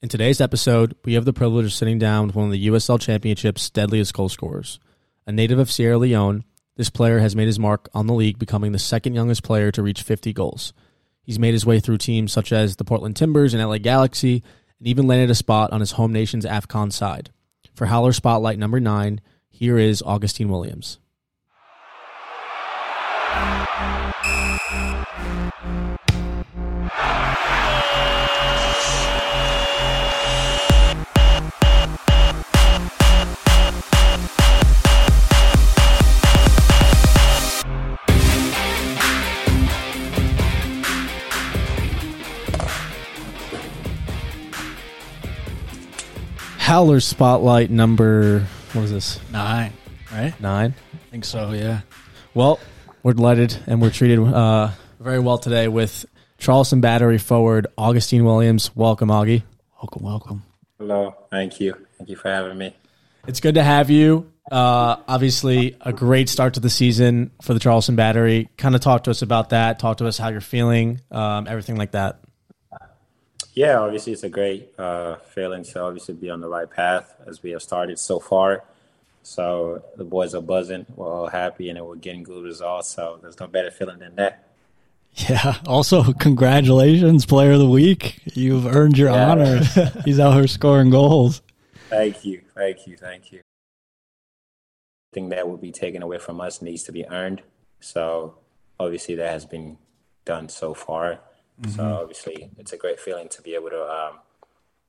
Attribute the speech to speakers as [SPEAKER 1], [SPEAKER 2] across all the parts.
[SPEAKER 1] In today's episode, we have the privilege of sitting down with one of the USL Championship's deadliest goal scorers. A native of Sierra Leone, this player has made his mark on the league, becoming the second youngest player to reach 50 goals. He's made his way through teams such as the Portland Timbers and LA Galaxy, and even landed a spot on his home nation's AFCON side. For Howler Spotlight number nine, here is Augustine Williams. Howler Spotlight number, what is this?
[SPEAKER 2] Nine, right?
[SPEAKER 1] Nine?
[SPEAKER 2] I think so, yeah.
[SPEAKER 1] Well, we're delighted and we're treated uh, very well today with Charleston Battery forward Augustine Williams. Welcome, Augie.
[SPEAKER 2] Welcome, welcome.
[SPEAKER 3] Hello. Thank you. Thank you for having me.
[SPEAKER 1] It's good to have you. Uh, obviously, a great start to the season for the Charleston Battery. Kind of talk to us about that. Talk to us how you're feeling, um, everything like that.
[SPEAKER 3] Yeah, obviously it's a great uh, feeling to obviously be on the right path as we have started so far. So the boys are buzzing. We're all happy and we're getting good results. So there's no better feeling than that.
[SPEAKER 2] Yeah. Also, congratulations, Player of the Week. You've earned your
[SPEAKER 3] Yeah.
[SPEAKER 2] honors. He's out here scoring goals.
[SPEAKER 3] Thank you. Thank you. Thank you. Thing that will be taken away from us needs to be earned. So obviously that has been done so far. So obviously it's a great feeling to be able to um,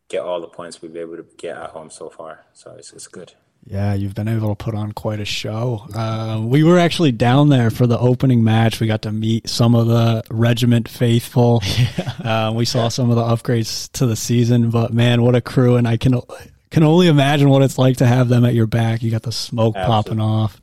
[SPEAKER 3] get all the points we've been able to get at home so far. So it's, it's good.
[SPEAKER 2] Yeah, you've been able to put on quite a show. Uh, we were actually down there for the opening match. We got to meet some of the regiment faithful. Uh, we saw some of the upgrades to the season, but man, what a crew! And I can can only imagine what it's like to have them at your back. You got the smoke popping off,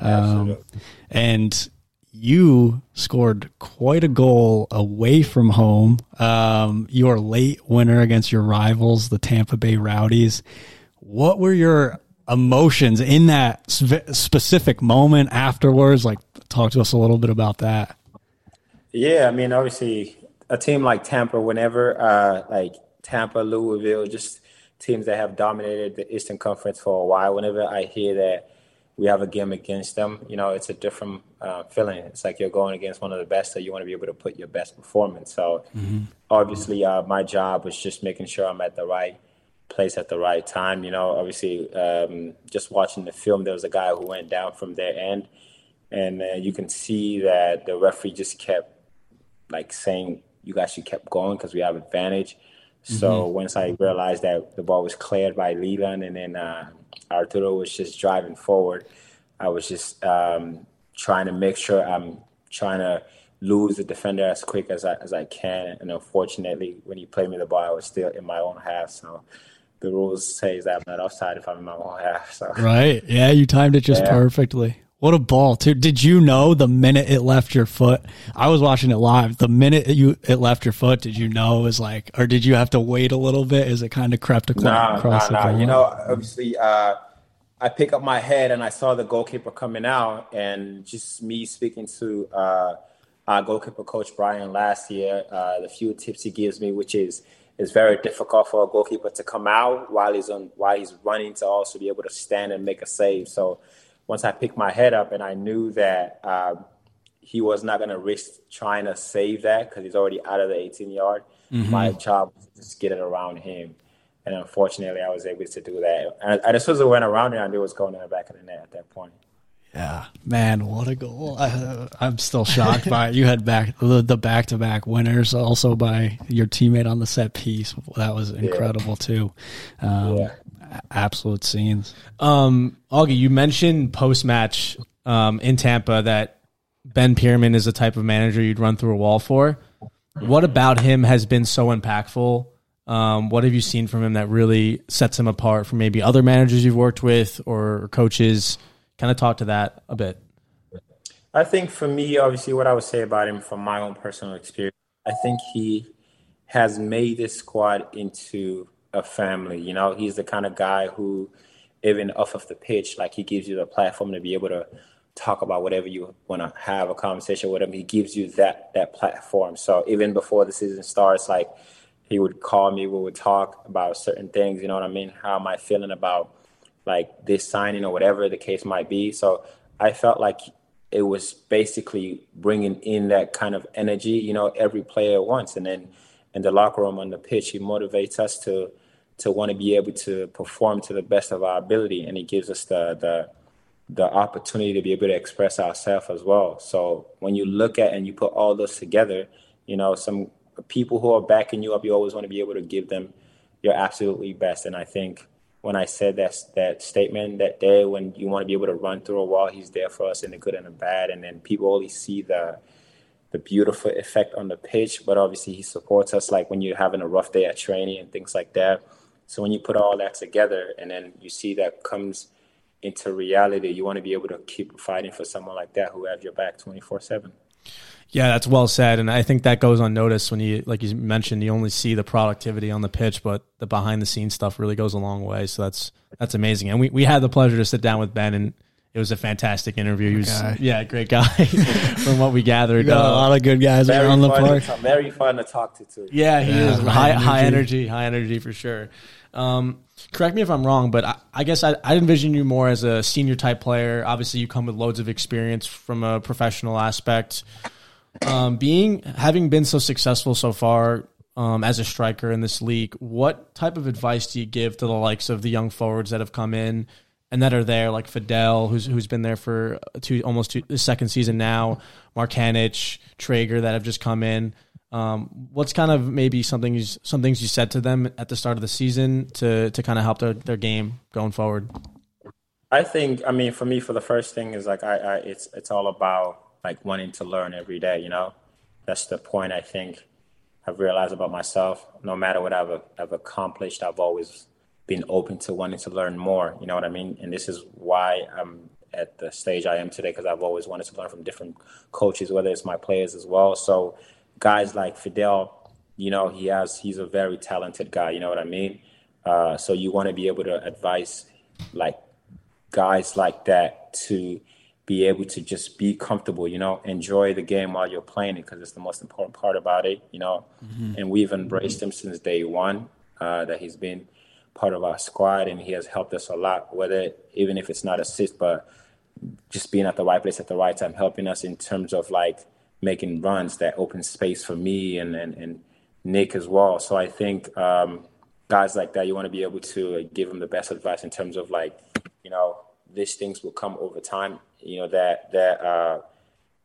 [SPEAKER 2] um,
[SPEAKER 3] Absolutely.
[SPEAKER 2] and you scored quite a goal away from home. Um, your late winner against your rivals, the Tampa Bay Rowdies. What were your emotions in that spe- specific moment afterwards? Like, talk to us a little bit about that.
[SPEAKER 3] Yeah, I mean, obviously, a team like Tampa, whenever uh, like Tampa, Louisville, just teams that have dominated the Eastern Conference for a while, whenever I hear that we have a game against them, you know, it's a different uh, feeling. It's like you're going against one of the best, so you want to be able to put your best performance. So, obviously, uh, my job was just making sure I'm at the right place at the right time. You know, obviously, um, just watching the film, there was a guy who went down from their end, and uh, you can see that the referee just kept like saying you guys should kept going because we have advantage. So once I realized that the ball was cleared by Leland and then uh, Arturo was just driving forward, I was just um, trying to make sure I'm trying to lose the defender as quick as I, as I can. And unfortunately, when he played me the ball, I was still in my own half. So the rules says that I'm not offside if I'm in my own half. So
[SPEAKER 2] Right. Yeah, you timed it just
[SPEAKER 3] Yeah.
[SPEAKER 2] perfectly. What a ball, too. Did you know the minute it left your foot? I was watching it live. The minute you it left your foot, did you know it was like, or did you have to wait a little bit as it kind of crept across,
[SPEAKER 3] Nah,
[SPEAKER 2] across
[SPEAKER 3] nah,
[SPEAKER 2] the
[SPEAKER 3] nah.
[SPEAKER 2] goal
[SPEAKER 3] You know, obviously, uh, I pick up my head and I saw the goalkeeper coming out, and just me speaking to uh, our goalkeeper coach Brian last year, uh, the few tips he gives me, which is it's very difficult for a goalkeeper to come out while he's on while he's running to also be able to stand and make a save. So once I picked my head up and I knew that. Um, he was not going to risk trying to save that because he's already out of the 18 yard. My job was to just get it around him. And unfortunately, I was able to do that. And I, I just went around it, I knew it was going in the back of the net at that point.
[SPEAKER 2] Yeah, man, what a goal! I, I'm still shocked by it. You had back the, the back-to-back winners, also by your teammate on the set piece. That was incredible too. Um,
[SPEAKER 3] Yeah.
[SPEAKER 2] A- Absolute scenes.
[SPEAKER 1] Um, Augie, you mentioned post match um, in Tampa that Ben Pirmann is the type of manager you'd run through a wall for. What about him has been so impactful? Um, what have you seen from him that really sets him apart from maybe other managers you've worked with or coaches? Kind of talk to that a bit.
[SPEAKER 3] I think for me, obviously, what I would say about him from my own personal experience, I think he has made this squad into a family. You know, he's the kind of guy who, even off of the pitch, like he gives you the platform to be able to talk about whatever you want to have a conversation with him. He gives you that that platform. So even before the season starts, like he would call me. We would talk about certain things. You know what I mean? How am I feeling about like this signing or whatever the case might be? So I felt like it was basically bringing in that kind of energy. You know, every player wants, and then in the locker room on the pitch, he motivates us to to want to be able to perform to the best of our ability, and it gives us the the the opportunity to be able to express ourselves as well. So when you look at and you put all those together, you know, some people who are backing you up, you always want to be able to give them your absolutely best. And I think when I said that that statement that day, when you want to be able to run through a wall, he's there for us in the good and the bad. And then people only see the the beautiful effect on the pitch, but obviously he supports us like when you're having a rough day at training and things like that. So when you put all that together and then you see that comes into reality, you want to be able to keep fighting for someone like that who has your back 24 7.
[SPEAKER 1] Yeah, that's well said, and I think that goes unnoticed when you, like you mentioned, you only see the productivity on the pitch, but the behind the scenes stuff really goes a long way. So that's that's amazing. And we, we had the pleasure to sit down with Ben, and it was a fantastic interview. He was, yeah, great guy from what we gathered.
[SPEAKER 2] got uh, a lot of good guys around the park.
[SPEAKER 3] very fun to talk to too.
[SPEAKER 1] Yeah, he yeah, is high, high energy, high energy for sure. Um, correct me if I'm wrong, but I, I guess I, I envision you more as a senior type player. Obviously, you come with loads of experience from a professional aspect. Um, being having been so successful so far um, as a striker in this league, what type of advice do you give to the likes of the young forwards that have come in and that are there, like Fidel, who's who's been there for two almost two, the second season now, Mark Markanich, Traeger that have just come in. Um, what's kind of maybe something you, some things you said to them at the start of the season to to kind of help their, their game going forward?
[SPEAKER 3] I think I mean for me for the first thing is like I, I it's it's all about like wanting to learn every day. You know, that's the point I think I've realized about myself. No matter what I've, I've accomplished, I've always been open to wanting to learn more. You know what I mean? And this is why I'm at the stage I am today because I've always wanted to learn from different coaches, whether it's my players as well. So guys like Fidel, you know, he has he's a very talented guy. You know what I mean? Uh, so you want to be able to advise like guys like that to be able to just be comfortable, you know, enjoy the game while you're playing it because it's the most important part about it, you know. Mm-hmm. And we've embraced him since day one, uh, that he's been part of our squad and he has helped us a lot, whether even if it's not assist, but just being at the right place at the right time, helping us in terms of like making runs that open space for me and, and, and Nick as well. So I think um, guys like that, you want to be able to give them the best advice in terms of like, you know, these things will come over time. You know that that uh,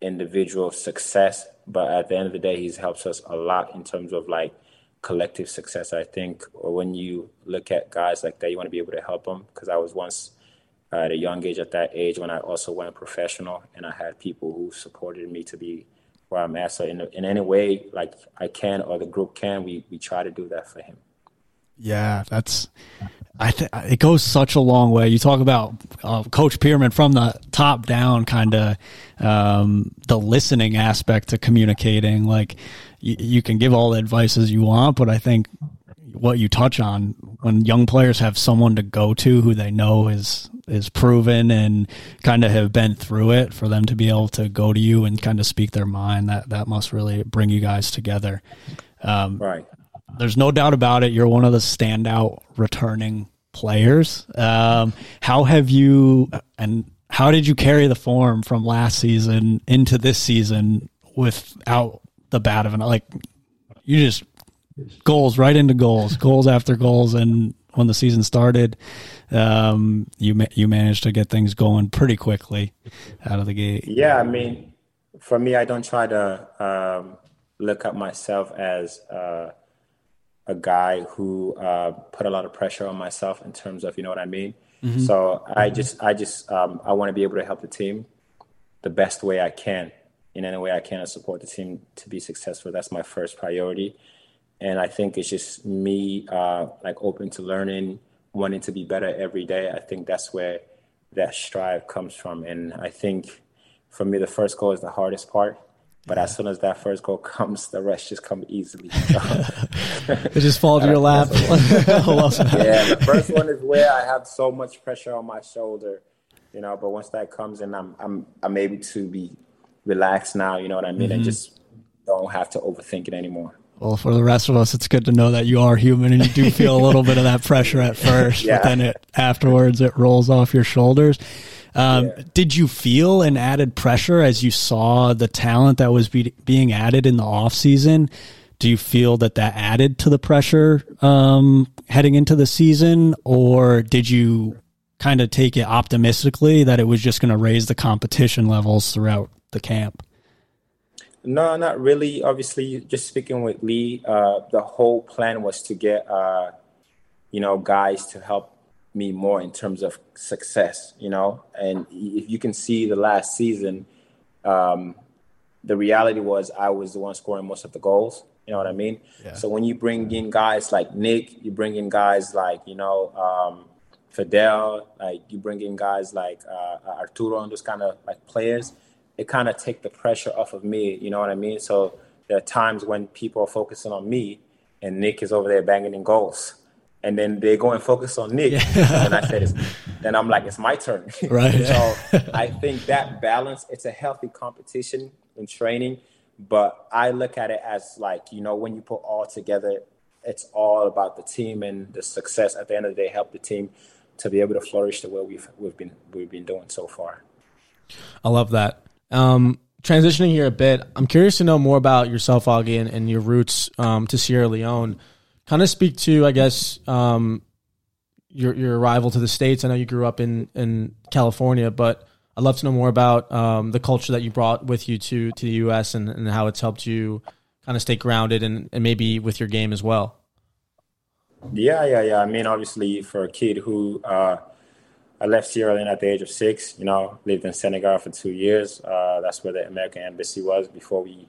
[SPEAKER 3] individual success, but at the end of the day, he's helps us a lot in terms of like collective success. I think, or when you look at guys like that, you want to be able to help them. Because I was once at a young age, at that age, when I also went professional, and I had people who supported me to be where I'm at. So in in any way, like I can or the group can, we we try to do that for him.
[SPEAKER 2] Yeah, that's I think it goes such a long way. You talk about uh, Coach Pirmann from the top down, kind of um, the listening aspect to communicating. Like y- you can give all the advice as you want, but I think what you touch on when young players have someone to go to who they know is is proven and kind of have been through it for them to be able to go to you and kind of speak their mind that that must really bring you guys together
[SPEAKER 3] um, right
[SPEAKER 2] there's no doubt about it. You're one of the standout returning players. Um, how have you and how did you carry the form from last season into this season without the bat of an like you just goals right into goals, goals after goals, and when the season started, um, you you managed to get things going pretty quickly out of the gate.
[SPEAKER 3] Yeah, I mean, for me, I don't try to um, look at myself as. Uh, a guy who uh, put a lot of pressure on myself in terms of you know what I mean. Mm-hmm. So I just I just um, I want to be able to help the team the best way I can in any way I can to support the team to be successful. That's my first priority, and I think it's just me uh, like open to learning, wanting to be better every day. I think that's where that strive comes from, and I think for me the first goal is the hardest part but as soon as that first goal comes, the rest just come easily.
[SPEAKER 1] it just falls to your lap. yeah,
[SPEAKER 3] the first one is where I have so much pressure on my shoulder, you know. But once that comes in, I'm I'm I'm able to be relaxed now. You know what I mean, mm-hmm. and just don't have to overthink it anymore.
[SPEAKER 2] Well, for the rest of us, it's good to know that you are human and you do feel a little bit of that pressure at first, yeah. but then it afterwards it rolls off your shoulders. Um, yeah. Did you feel an added pressure as you saw the talent that was be- being added in the off season? Do you feel that that added to the pressure um, heading into the season, or did you kind of take it optimistically that it was just going to raise the competition levels throughout the camp?
[SPEAKER 3] No, not really. Obviously, just speaking with Lee, uh, the whole plan was to get, uh, you know, guys to help me more in terms of success, you know. And if you can see the last season, um, the reality was I was the one scoring most of the goals. You know what I mean? Yeah. So when you bring in guys like Nick, you bring in guys like you know um, Fidel, like you bring in guys like uh, Arturo and those kind of like players it kind of take the pressure off of me. You know what I mean? So there are times when people are focusing on me, and Nick is over there banging in goals, and then they go and focus on Nick, yeah. and I said, then I'm like, it's my turn.
[SPEAKER 2] Right.
[SPEAKER 3] so I think that balance, it's a healthy competition in training, but I look at it as like you know when you put all together, it's all about the team and the success. At the end of the day, help the team to be able to flourish the way we've we've been we've been doing so far.
[SPEAKER 1] I love that. Um, transitioning here a bit, I'm curious to know more about yourself, Augie, and, and your roots um, to Sierra Leone. Kind of speak to, I guess, um, your your arrival to the states. I know you grew up in in California, but I'd love to know more about um, the culture that you brought with you to to the U.S. and, and how it's helped you kind of stay grounded and, and maybe with your game as well.
[SPEAKER 3] Yeah, yeah, yeah. I mean, obviously, for a kid who uh, I left Sierra Leone at the age of six. You know, lived in Senegal for two years. Uh, that's where the American embassy was before we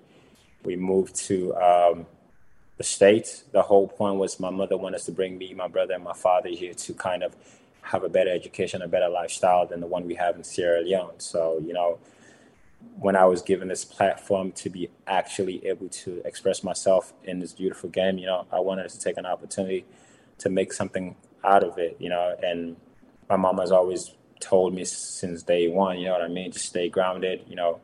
[SPEAKER 3] we moved to um, the states. The whole point was my mother wanted us to bring me, my brother, and my father here to kind of have a better education, a better lifestyle than the one we have in Sierra Leone. So you know, when I was given this platform to be actually able to express myself in this beautiful game, you know, I wanted to take an opportunity to make something out of it. You know, and my mom has always told me since day one, you know what I mean? Just stay grounded, you know,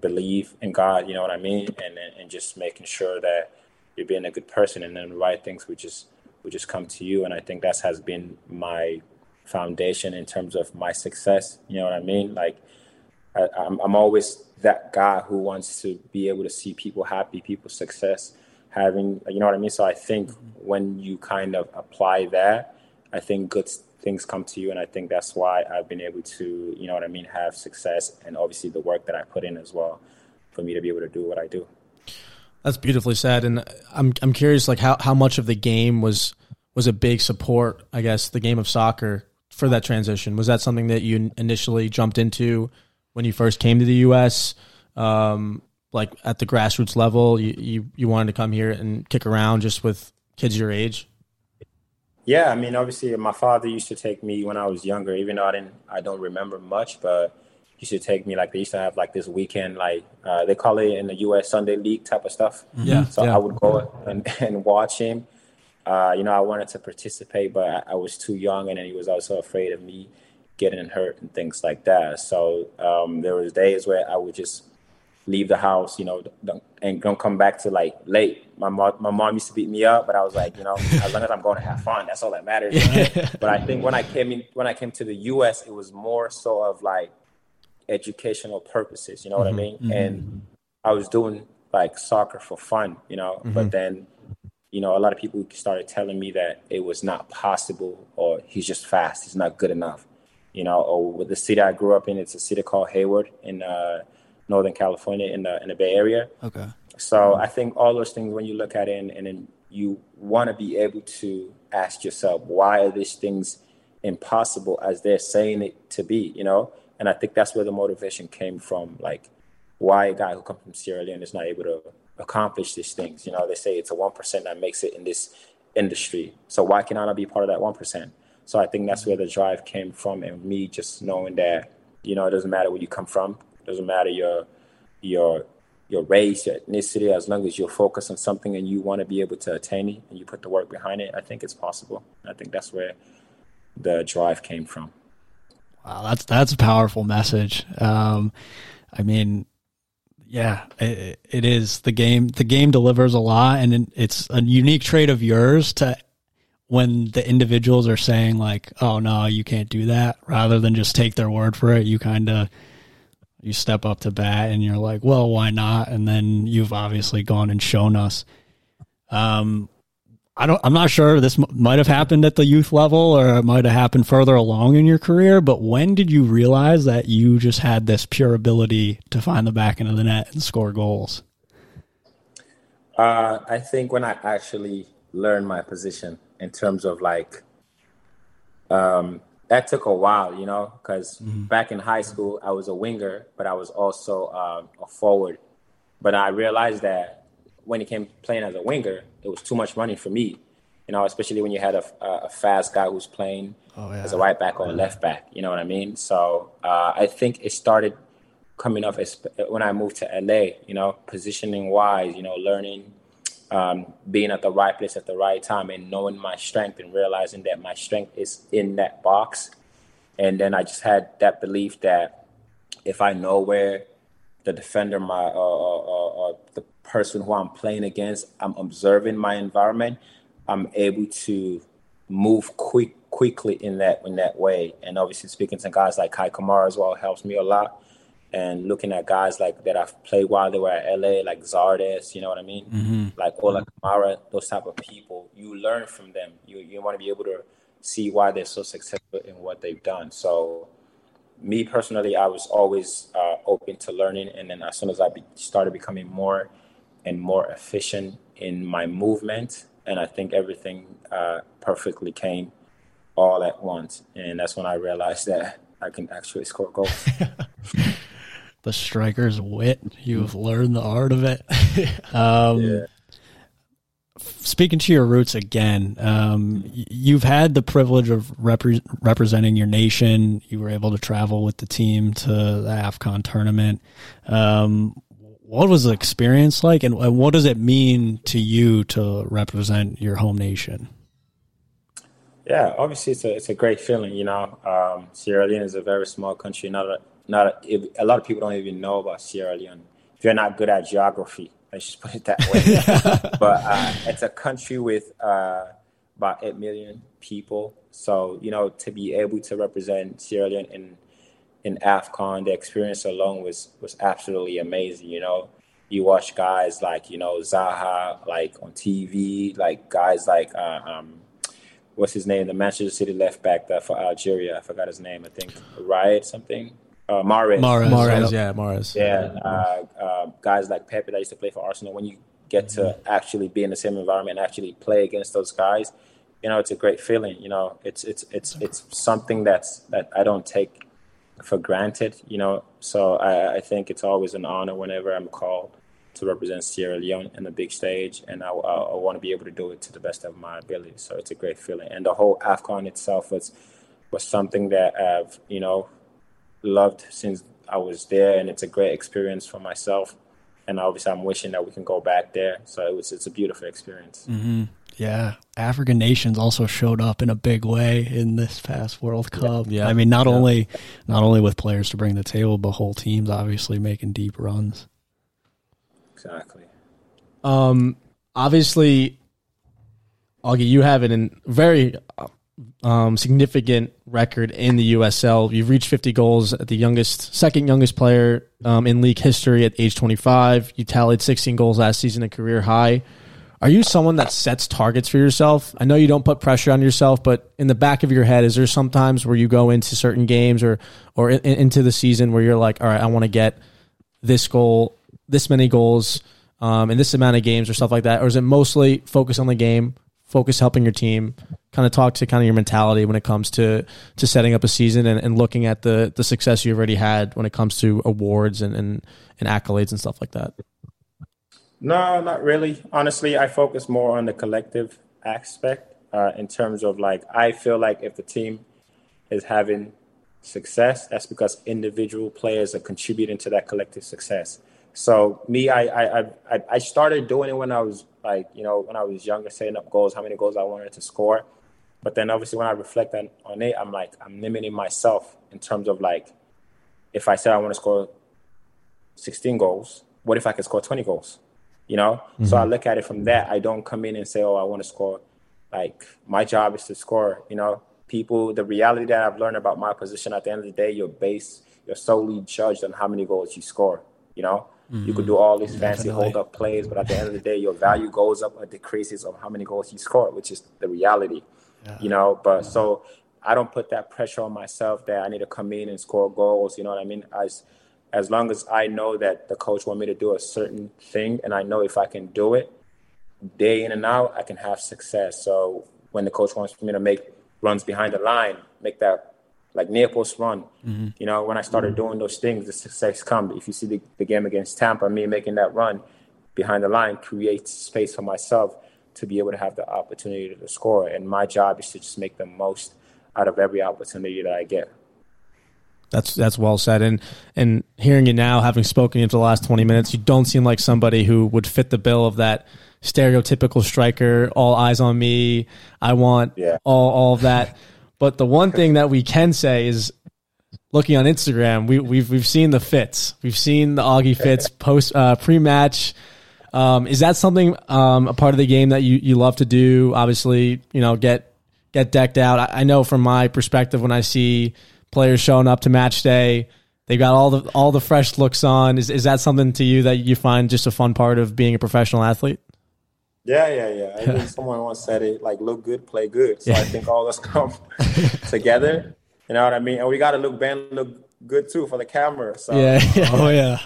[SPEAKER 3] believe in God, you know what I mean? And and just making sure that you're being a good person and then the right things would just would just come to you. And I think that has been my foundation in terms of my success. You know what I mean? Like I, I'm I'm always that guy who wants to be able to see people happy, people success, having you know what I mean? So I think when you kind of apply that, I think good things come to you and i think that's why i've been able to you know what i mean have success and obviously the work that i put in as well for me to be able to do what i do.
[SPEAKER 1] That's beautifully said and i'm i'm curious like how, how much of the game was was a big support i guess the game of soccer for that transition? Was that something that you initially jumped into when you first came to the us um, like at the grassroots level you, you you wanted to come here and kick around just with kids your age
[SPEAKER 3] yeah, I mean, obviously, my father used to take me when I was younger, even though I didn't, I don't remember much, but he used to take me like they used to have like this weekend, like uh, they call it in the U.S. Sunday League type of stuff.
[SPEAKER 1] Mm-hmm. Yeah.
[SPEAKER 3] So
[SPEAKER 1] yeah.
[SPEAKER 3] I would go and, and watch him. Uh, you know, I wanted to participate, but I, I, was too young, and then he was also afraid of me getting hurt and things like that. So um, there was days where I would just leave the house, you know, and don't come back to like late. My mom, my mom used to beat me up, but I was like, you know, as long as I'm going to have fun, that's all that matters. Yeah. But I think when I came in, when I came to the U.S., it was more so of like educational purposes. You know what mm-hmm, I mean? Mm-hmm. And I was doing like soccer for fun, you know. Mm-hmm. But then, you know, a lot of people started telling me that it was not possible, or he's just fast, he's not good enough, you know. Or with the city I grew up in, it's a city called Hayward in. Uh, Northern California in the in the Bay Area.
[SPEAKER 1] Okay.
[SPEAKER 3] So I think all those things, when you look at it, and, and then you want to be able to ask yourself, why are these things impossible as they're saying it to be? You know, and I think that's where the motivation came from. Like, why a guy who comes from Sierra Leone is not able to accomplish these things? You know, they say it's a one percent that makes it in this industry. So why can I not be part of that one percent? So I think that's where the drive came from, and me just knowing that you know it doesn't matter where you come from doesn't matter your your your race, your ethnicity, as long as you're focused on something and you want to be able to attain it and you put the work behind it, I think it's possible. I think that's where the drive came from.
[SPEAKER 2] Wow, that's that's a powerful message. Um, I mean, Yeah, it, it is the game. The game delivers a lot, and it's a unique trait of yours to when the individuals are saying like, "Oh no, you can't do that," rather than just take their word for it. You kind of you step up to bat, and you're like, "Well, why not?" And then you've obviously gone and shown us. Um, I don't. I'm not sure. This m- might have happened at the youth level, or it might have happened further along in your career. But when did you realize that you just had this pure ability to find the back end of the net and score goals?
[SPEAKER 3] Uh, I think when I actually learned my position in terms of like, um, that took a while, you know, because mm-hmm. back in high school I was a winger, but I was also uh, a forward. But I realized that when it came playing as a winger, it was too much running for me. You know, especially when you had a, a fast guy who's playing oh, yeah. as a right back or a left back. You know what I mean? So uh, I think it started coming up as, when I moved to LA. You know, positioning wise, you know, learning, um, being at the right place at the right time, and knowing my strength and realizing that my strength is in that box. And then I just had that belief that if I know where the defender, my the person who I'm playing against, I'm observing my environment, I'm able to move quick quickly in that in that way. And obviously speaking to guys like Kei Kamara as well helps me a lot. And looking at guys like that I've played while they were at LA, like Zardes, you know what I mean? Mm-hmm. Like Ola Kamara, those type of people, you learn from them. You you want to be able to see why they're so successful in what they've done. So me personally, I was always uh, open to learning, and then as soon as I be- started becoming more and more efficient in my movement. And I think everything uh, perfectly came all at once. And that's when I realized that I can actually score goals.
[SPEAKER 2] the striker's wit. You've learned the art of it. um, yeah. Speaking to your roots again, um, you've had the privilege of repre- representing your nation. You were able to travel with the team to the AFCON tournament. Um, what was the experience like and, what does it mean to you to represent your home nation
[SPEAKER 3] yeah obviously it's a, it's a great feeling you know um, sierra leone is a very small country not a, not a, a, lot of people don't even know about sierra leone if you're not good at geography let's just put it that way but uh, it's a country with uh, about 8 million people so you know to be able to represent sierra leone in in AFCON, the experience alone was was absolutely amazing. You know, you watch guys like you know Zaha like on TV, like guys like uh, um, what's his name, the Manchester City left back that for Algeria. I forgot his name. I think Riyad something. Uh, Mahrez.
[SPEAKER 1] Mahrez, Mahrez, yeah, Mahrez.
[SPEAKER 3] Yeah, uh, uh, guys like Pepe that used to play for Arsenal. When you get to mm-hmm. actually be in the same environment and actually play against those guys, you know, it's a great feeling. You know, it's it's it's it's something that's that I don't take for granted, you know. So I, I, think it's always an honor whenever I'm called to represent Sierra Leone in the big stage, and I, I, I want to be able to do it to the best of my ability. So it's a great feeling, and the whole Afcon itself was was something that I've you know loved since I was there, and it's a great experience for myself. And obviously, I'm wishing that we can go back there. So it was it's a beautiful experience.
[SPEAKER 2] Mm-hmm. Yeah, African nations also showed up in a big way in this past World Cup. Yeah, I mean, not yeah. only not only with players to bring the table, but whole teams obviously making deep runs.
[SPEAKER 3] Exactly.
[SPEAKER 1] Um, obviously, Augie, you have it in very um, significant record in the USL. You've reached 50 goals at the youngest, second youngest player um, in league history at age 25. You tallied 16 goals last season, a career high. Are you someone that sets targets for yourself? I know you don't put pressure on yourself, but in the back of your head, is there sometimes where you go into certain games or or in, into the season where you're like, all right, I want to get this goal, this many goals, um, this amount of games or stuff like that, or is it mostly focus on the game, focus helping your team, kind of talk to kind of your mentality when it comes to to setting up a season and, and looking at the the success you've already had when it comes to awards and, and, and accolades and stuff like that?
[SPEAKER 3] No, not really. Honestly, I focus more on the collective aspect uh, in terms of like, I feel like if the team is having success, that's because individual players are contributing to that collective success. So me, I I I, I started doing it when I was like, you know, when I was younger, setting up goals, how many goals I wanted to score. But then obviously when I reflect on, on it, I'm like, I'm limiting myself in terms of like, if I say I want to score 16 goals, what if I can score 20 goals? You know? Mm-hmm. So I look at it from that. I don't come in and say, oh, I want to score. Like, my job is to score, you know? People, the reality that I've learned about my position at the end of the day, you're based, you're solely judged on how many goals you score, you know? Mm-hmm. You could do all these fancy hold up plays, but at the end of the day, your value goes up or decreases of how many goals you score, which is the reality, yeah. you know? But yeah. so I don't put that pressure on myself that I need to come in and score goals, you know what I mean? As, as long as I know that the coach want me to do a certain thing and I know if I can do it day in and out, I can have success. So when the coach wants me to make runs behind the line, make that like near post run, mm-hmm. you know, when I started mm-hmm. doing those things, the success come. If you see the, the game against Tampa, me making that run behind the line creates space for myself to be able to have the opportunity to score. And my job is to just make the most out of every opportunity that I get.
[SPEAKER 1] That's that's well said. And and hearing you now, having spoken into the last twenty minutes, you don't seem like somebody who would fit the bill of that stereotypical striker. All eyes on me. I want yeah. all all of that. But the one thing that we can say is, looking on Instagram, we, we've we've seen the fits. We've seen the Augie fits post uh, pre match. Um, is that something um, a part of the game that you, you love to do? Obviously, you know, get get decked out. I, I know from my perspective when I see players showing up to match day. They've got all the all the fresh looks on. Is is that something to you that you find just a fun part of being a professional athlete?
[SPEAKER 3] Yeah, yeah, yeah. I think someone once said it like look good, play good. So yeah. I think all us come together. You know what I mean? And we got to look band look good too for the camera. So
[SPEAKER 1] yeah, yeah. oh
[SPEAKER 2] yeah.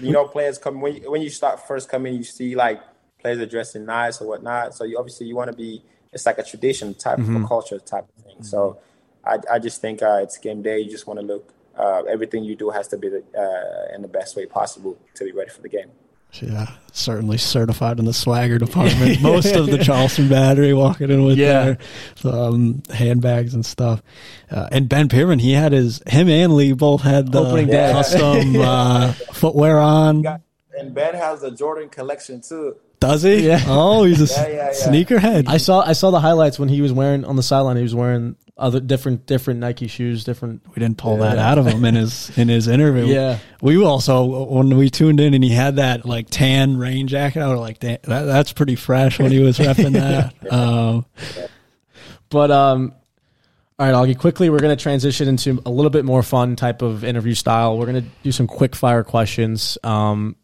[SPEAKER 3] You know, players come when you, when you start first coming, you see like players are dressing nice or whatnot. So you obviously you want to be. It's like a tradition type mm-hmm. of a culture type of thing. So I, I just think uh, it's game day. You just want to look. Uh, everything you do has to be the, uh, in the best way possible to be ready for the game.
[SPEAKER 2] Yeah, certainly certified in the swagger department. Most of the Charleston battery walking in with yeah. their um, handbags and stuff. Uh, and Ben Pirmann, he had his him and Lee both had the Opening day. custom uh, footwear on.
[SPEAKER 3] And Ben has the Jordan collection too.
[SPEAKER 2] Does he? Yeah. Oh, he's a yeah, yeah, yeah. sneakerhead.
[SPEAKER 1] I saw I saw the highlights when he was wearing on the sideline. He was wearing other different different Nike shoes, different.
[SPEAKER 2] We didn't pull yeah. that out of him in his in his interview.
[SPEAKER 1] Yeah,
[SPEAKER 2] we also when we tuned in and he had that like tan rain jacket. I was like, that, that's pretty fresh when he was repping that. Um,
[SPEAKER 1] but um, all right, Augie. Quickly, we're going to transition into a little bit more fun type of interview style. We're going to do some quick fire questions. Um,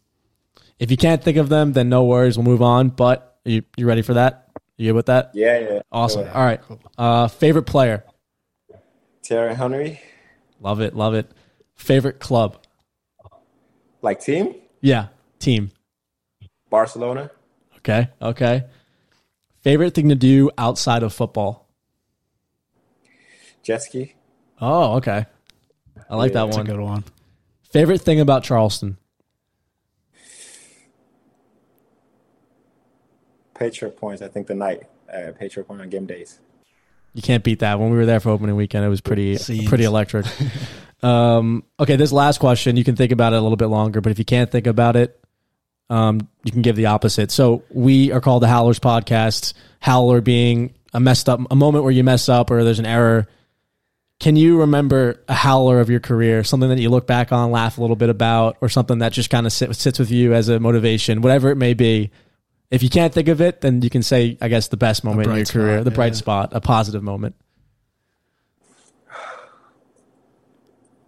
[SPEAKER 1] if you can't think of them, then no worries. We'll move on. But you you ready for that? You good with that?
[SPEAKER 3] Yeah, yeah.
[SPEAKER 1] Awesome. All right. Uh, favorite player?
[SPEAKER 3] Thierry Henry.
[SPEAKER 1] Love it. Love it. Favorite club?
[SPEAKER 3] Like team?
[SPEAKER 1] Yeah, team.
[SPEAKER 3] Barcelona.
[SPEAKER 1] Okay. Okay. Favorite thing to do outside of football?
[SPEAKER 3] Jet ski.
[SPEAKER 1] Oh, okay. I like yeah, that one.
[SPEAKER 2] good one.
[SPEAKER 1] Favorite thing about Charleston?
[SPEAKER 3] Patriots Point. I think the night uh, Patriot point on game days.
[SPEAKER 1] You can't beat that. When we were there for opening weekend, it was pretty Scenes. pretty electric. um, okay, this last question, you can think about it a little bit longer, but if you can't think about it, um, you can give the opposite. So we are called the Howlers Podcast. Howler being a messed up, a moment where you mess up or there's an error. Can you remember a howler of your career, something that you look back on, laugh a little bit about, or something that just kind of sit, sits with you as a motivation, whatever it may be? If you can't think of it, then you can say, I guess, the best moment in your career, the bright spot, a positive moment.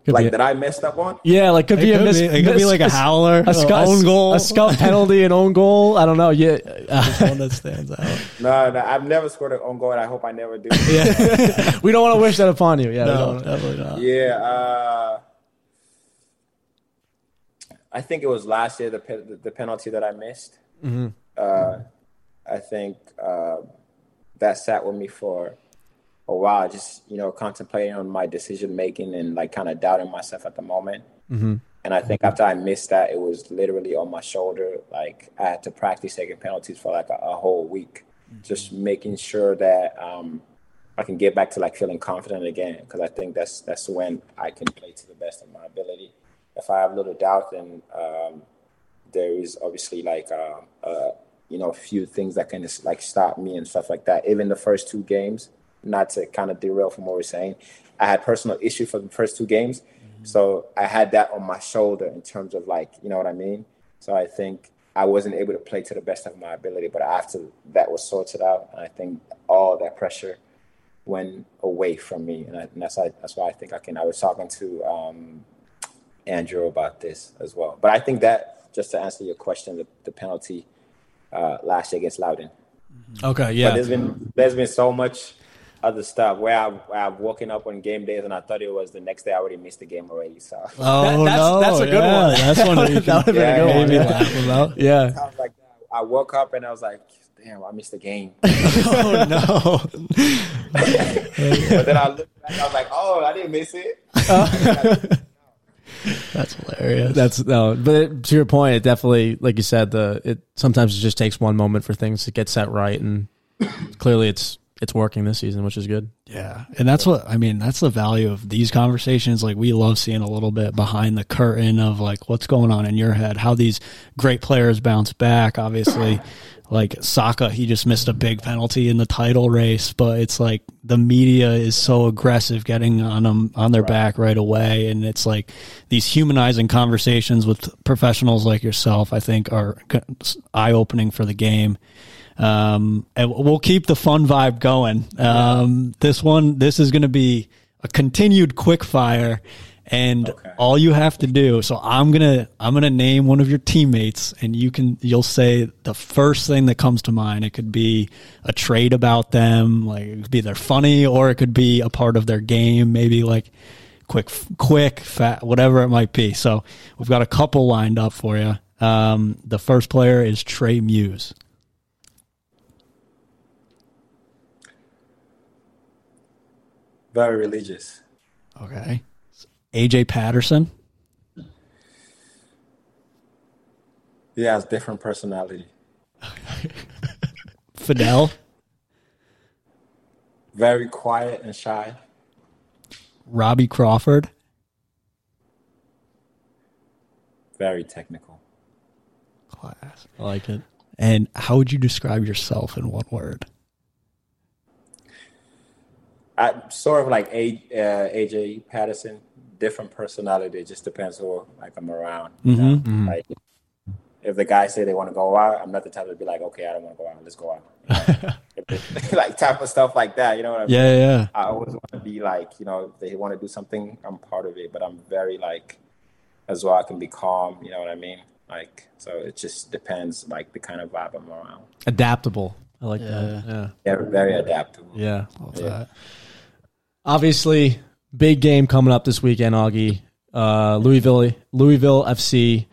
[SPEAKER 3] Could like that I messed up on?
[SPEAKER 1] Yeah, like could it be could a miss,
[SPEAKER 2] be, it could be like a howler, a, a own goal,
[SPEAKER 1] a scout penalty, an own goal. I don't know. Yeah,
[SPEAKER 2] one that stands out.
[SPEAKER 3] No, no, I've never scored an own goal, and I hope I never do.
[SPEAKER 1] yeah, we don't want to wish that upon you. Yeah,
[SPEAKER 2] no, definitely not.
[SPEAKER 3] Yeah, uh, I think it was last year the the penalty that I missed. Mm-hmm uh, I think uh, that sat with me for a while, just you know, contemplating on my decision making and like kind of doubting myself at the moment. Mm-hmm. And I think after I missed that, it was literally on my shoulder. Like I had to practice taking penalties for like a, a whole week, mm-hmm. just making sure that um, I can get back to like feeling confident again. Because I think that's that's when I can play to the best of my ability. If I have little doubt, then um, there is obviously like uh, uh, you know, a few things that can just like stop me and stuff like that. Even the first two games, not to kind of derail from what we're saying, I had personal issue for the first two games, So I had that on my shoulder in terms of like, you know what I mean? So I think I wasn't able to play to the best of my ability. But after that was sorted out, I think all that pressure went away from me, and, I, and that's why that's why I think I can. I was talking to um, Andrew about this as well. But I think that just to answer your question, the, the penalty uh, last year against Loudoun.
[SPEAKER 1] Okay, yeah.
[SPEAKER 3] But there's been there's been so much other stuff where I've, where I've woken up on game days and I thought it was the next day I already missed the game already. So
[SPEAKER 2] Oh
[SPEAKER 1] That- that's-
[SPEAKER 2] no,
[SPEAKER 1] that's a good
[SPEAKER 2] yeah,
[SPEAKER 1] one.
[SPEAKER 2] That's one that you
[SPEAKER 1] That
[SPEAKER 2] can
[SPEAKER 1] would've been a good
[SPEAKER 3] one,
[SPEAKER 2] maybe
[SPEAKER 3] yeah.
[SPEAKER 2] laugh about.
[SPEAKER 1] yeah.
[SPEAKER 3] I was like, I woke up and I was like, damn, I missed the game.
[SPEAKER 2] oh no.
[SPEAKER 3] but then I looked back, I was like, oh, I didn't miss it.
[SPEAKER 2] That's hilarious.
[SPEAKER 1] That's no, but it, to your point, it definitely, like you said, the it sometimes it just takes one moment for things to get set right, and clearly it's it's working this season, which is good.
[SPEAKER 2] Yeah. And that's what I mean, that's the value of these conversations. Like we love seeing a little bit behind the curtain of like what's going on in your head, how these great players bounce back. Obviously, like Saka, he just missed a big penalty in the title race, but it's like the media is so aggressive getting on them on their back right away. And it's like these humanizing conversations with professionals like yourself, I think are eye opening for the game. Um, and we'll keep the fun vibe going. Um, this one, this is going to be a continued quick fire and
[SPEAKER 3] Okay.
[SPEAKER 2] all you have to do. So I'm going to, I'm to name one of your teammates and you can, you'll say the first thing that comes to mind. It could be a trait about them. Like it could be they're funny or it could be a part of their game. Maybe like quick, quick, fat, whatever it might be. So we've got a couple lined up for you. Um, the first player is Trey Muse.
[SPEAKER 3] Very religious.
[SPEAKER 2] Okay. AJ Patterson.
[SPEAKER 3] He has different personality.
[SPEAKER 2] Fidel.
[SPEAKER 3] Very quiet and shy.
[SPEAKER 2] Robbie Crawford.
[SPEAKER 3] Very technical.
[SPEAKER 2] Class.
[SPEAKER 1] I like it.
[SPEAKER 2] And how would you describe yourself in one word?
[SPEAKER 3] I sort of like A, uh, AJ Patterson. Different personality. It just depends who like I'm around. you know?
[SPEAKER 2] Mm-hmm.
[SPEAKER 3] Like if the guys say they want to go out, I'm not the type to be like, okay, I don't want to go out. Let's go out. You know? like type of stuff like that. You know what I mean?
[SPEAKER 2] Yeah, yeah.
[SPEAKER 3] I always want to be like, you know, if they want to do something, I'm part of it. But I'm very like, as well, I can be calm. You know what I mean? Like, so it just depends, like the kind of vibe I'm around.
[SPEAKER 1] Adaptable. I like that. Yeah.
[SPEAKER 3] Yeah, very adaptable.
[SPEAKER 1] Yeah.
[SPEAKER 2] Love
[SPEAKER 3] Yeah.
[SPEAKER 2] that.
[SPEAKER 1] Obviously, big game coming up this weekend, Augie. Uh, Louisville, Louisville FC.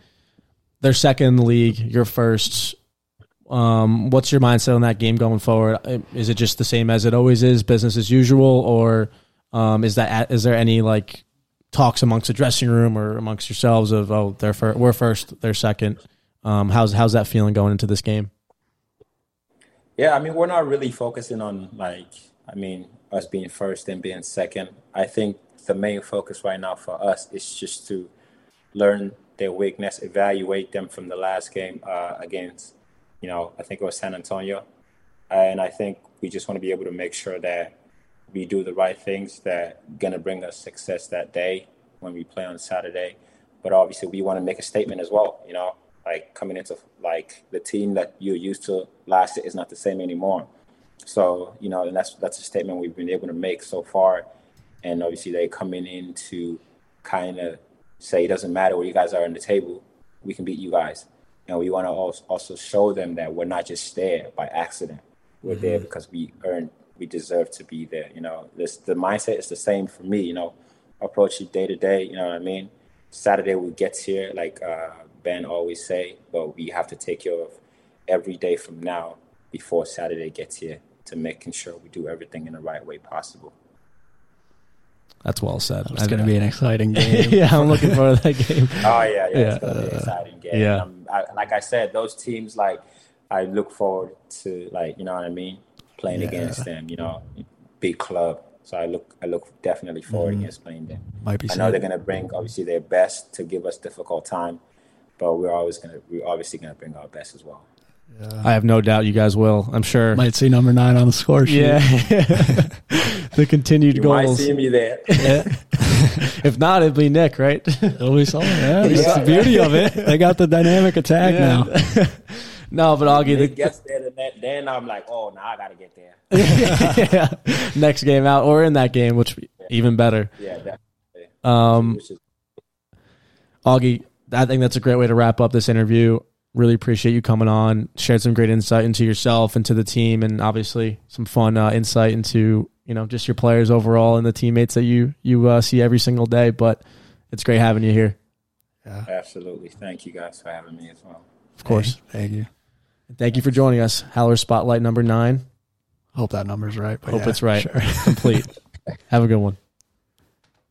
[SPEAKER 1] They're second in the league. You're first. Um, what's your mindset on that game going forward? Is it just the same as it always is, business as usual, or um, is that is there any like talks amongst the dressing room or amongst yourselves of oh they're fir- we're first, they're second? Um, how's how's that feeling going into this game?
[SPEAKER 3] Yeah, I mean, we're not really focusing on like, I mean, us being first and being second. I think the main focus right now for us is just to learn their weakness, evaluate them from the last game uh, against, you know, I think it was San Antonio, and I think we just want to be able to make sure that we do the right things that gonna bring us success that day when we play on Saturday. But obviously, we want to make a statement as well. You know, like coming into like the team that you're used to last year is not the same anymore. So you know, and that's that's a statement we've been able to make so far. And obviously, they coming in to kind of say it doesn't matter where you guys are on the table, we can beat you guys. And we want to also show them that we're not just there by accident. We're there because we earned, we deserve to be there. You know, this the mindset is the same for me. You know, approach it day to day. You know what I mean? Saturday we get here, like uh, Ben always say, but we have to take care of every day from now before Saturday gets here to making sure we do everything in the right way possible.
[SPEAKER 1] That's well said.
[SPEAKER 2] It's going to be an exciting game.
[SPEAKER 1] yeah, I'm looking forward to that game.
[SPEAKER 3] Oh yeah, yeah,
[SPEAKER 1] Yeah.
[SPEAKER 3] it's gonna be an exciting game.
[SPEAKER 1] yeah.
[SPEAKER 3] Um, I, like I said, those teams like I look forward to like you know what I mean, playing
[SPEAKER 2] Yeah.
[SPEAKER 3] against them. You know, big club. So I look I look definitely forward
[SPEAKER 1] Mm-hmm.
[SPEAKER 3] against playing them.
[SPEAKER 2] Might be
[SPEAKER 3] I know they're gonna bring obviously their best to give us difficult time, but we're always gonna we're obviously gonna bring our best as well.
[SPEAKER 1] I have no doubt you guys will. I'm sure.
[SPEAKER 2] Might see number nine on the score sheet.
[SPEAKER 1] yeah, the continued
[SPEAKER 3] You might see me there.
[SPEAKER 2] Yeah.
[SPEAKER 1] if not, it'd be Nick, right?
[SPEAKER 2] It'll be something. Yeah, that's the beauty of it. They got the dynamic attack
[SPEAKER 1] Yeah.
[SPEAKER 2] now.
[SPEAKER 1] no, but Augie,
[SPEAKER 3] It
[SPEAKER 1] the,
[SPEAKER 3] gets there, then, that- then I'm like, oh, now I gotta get there.
[SPEAKER 1] yeah, next game out or in that game, which even better.
[SPEAKER 3] Yeah, definitely.
[SPEAKER 1] Um, Augie, I think that's a great way to wrap up this interview. Really appreciate you coming on, shared some great insight into yourself, into the team, and obviously some fun uh, insight into you know just your players overall and the teammates that you you uh, see every single day. But it's great having you here,
[SPEAKER 3] Absolutely. Thank you guys for having me as well.
[SPEAKER 1] of course.
[SPEAKER 2] Thank you.
[SPEAKER 1] Thank you for joining us, Howler Spotlight number nine.
[SPEAKER 2] Hope that number's right. But
[SPEAKER 1] Hope
[SPEAKER 2] yeah,
[SPEAKER 1] it's right.
[SPEAKER 2] sure.
[SPEAKER 1] Complete. Have a good one.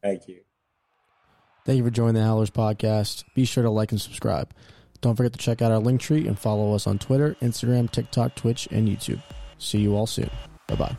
[SPEAKER 3] Thank you.
[SPEAKER 1] Thank you for joining the Howlers podcast. Be sure to like and subscribe. Don't forget to check out our link tree and follow us on Twitter, Instagram, TikTok, Twitch, and YouTube. See you all soon. Bye bye.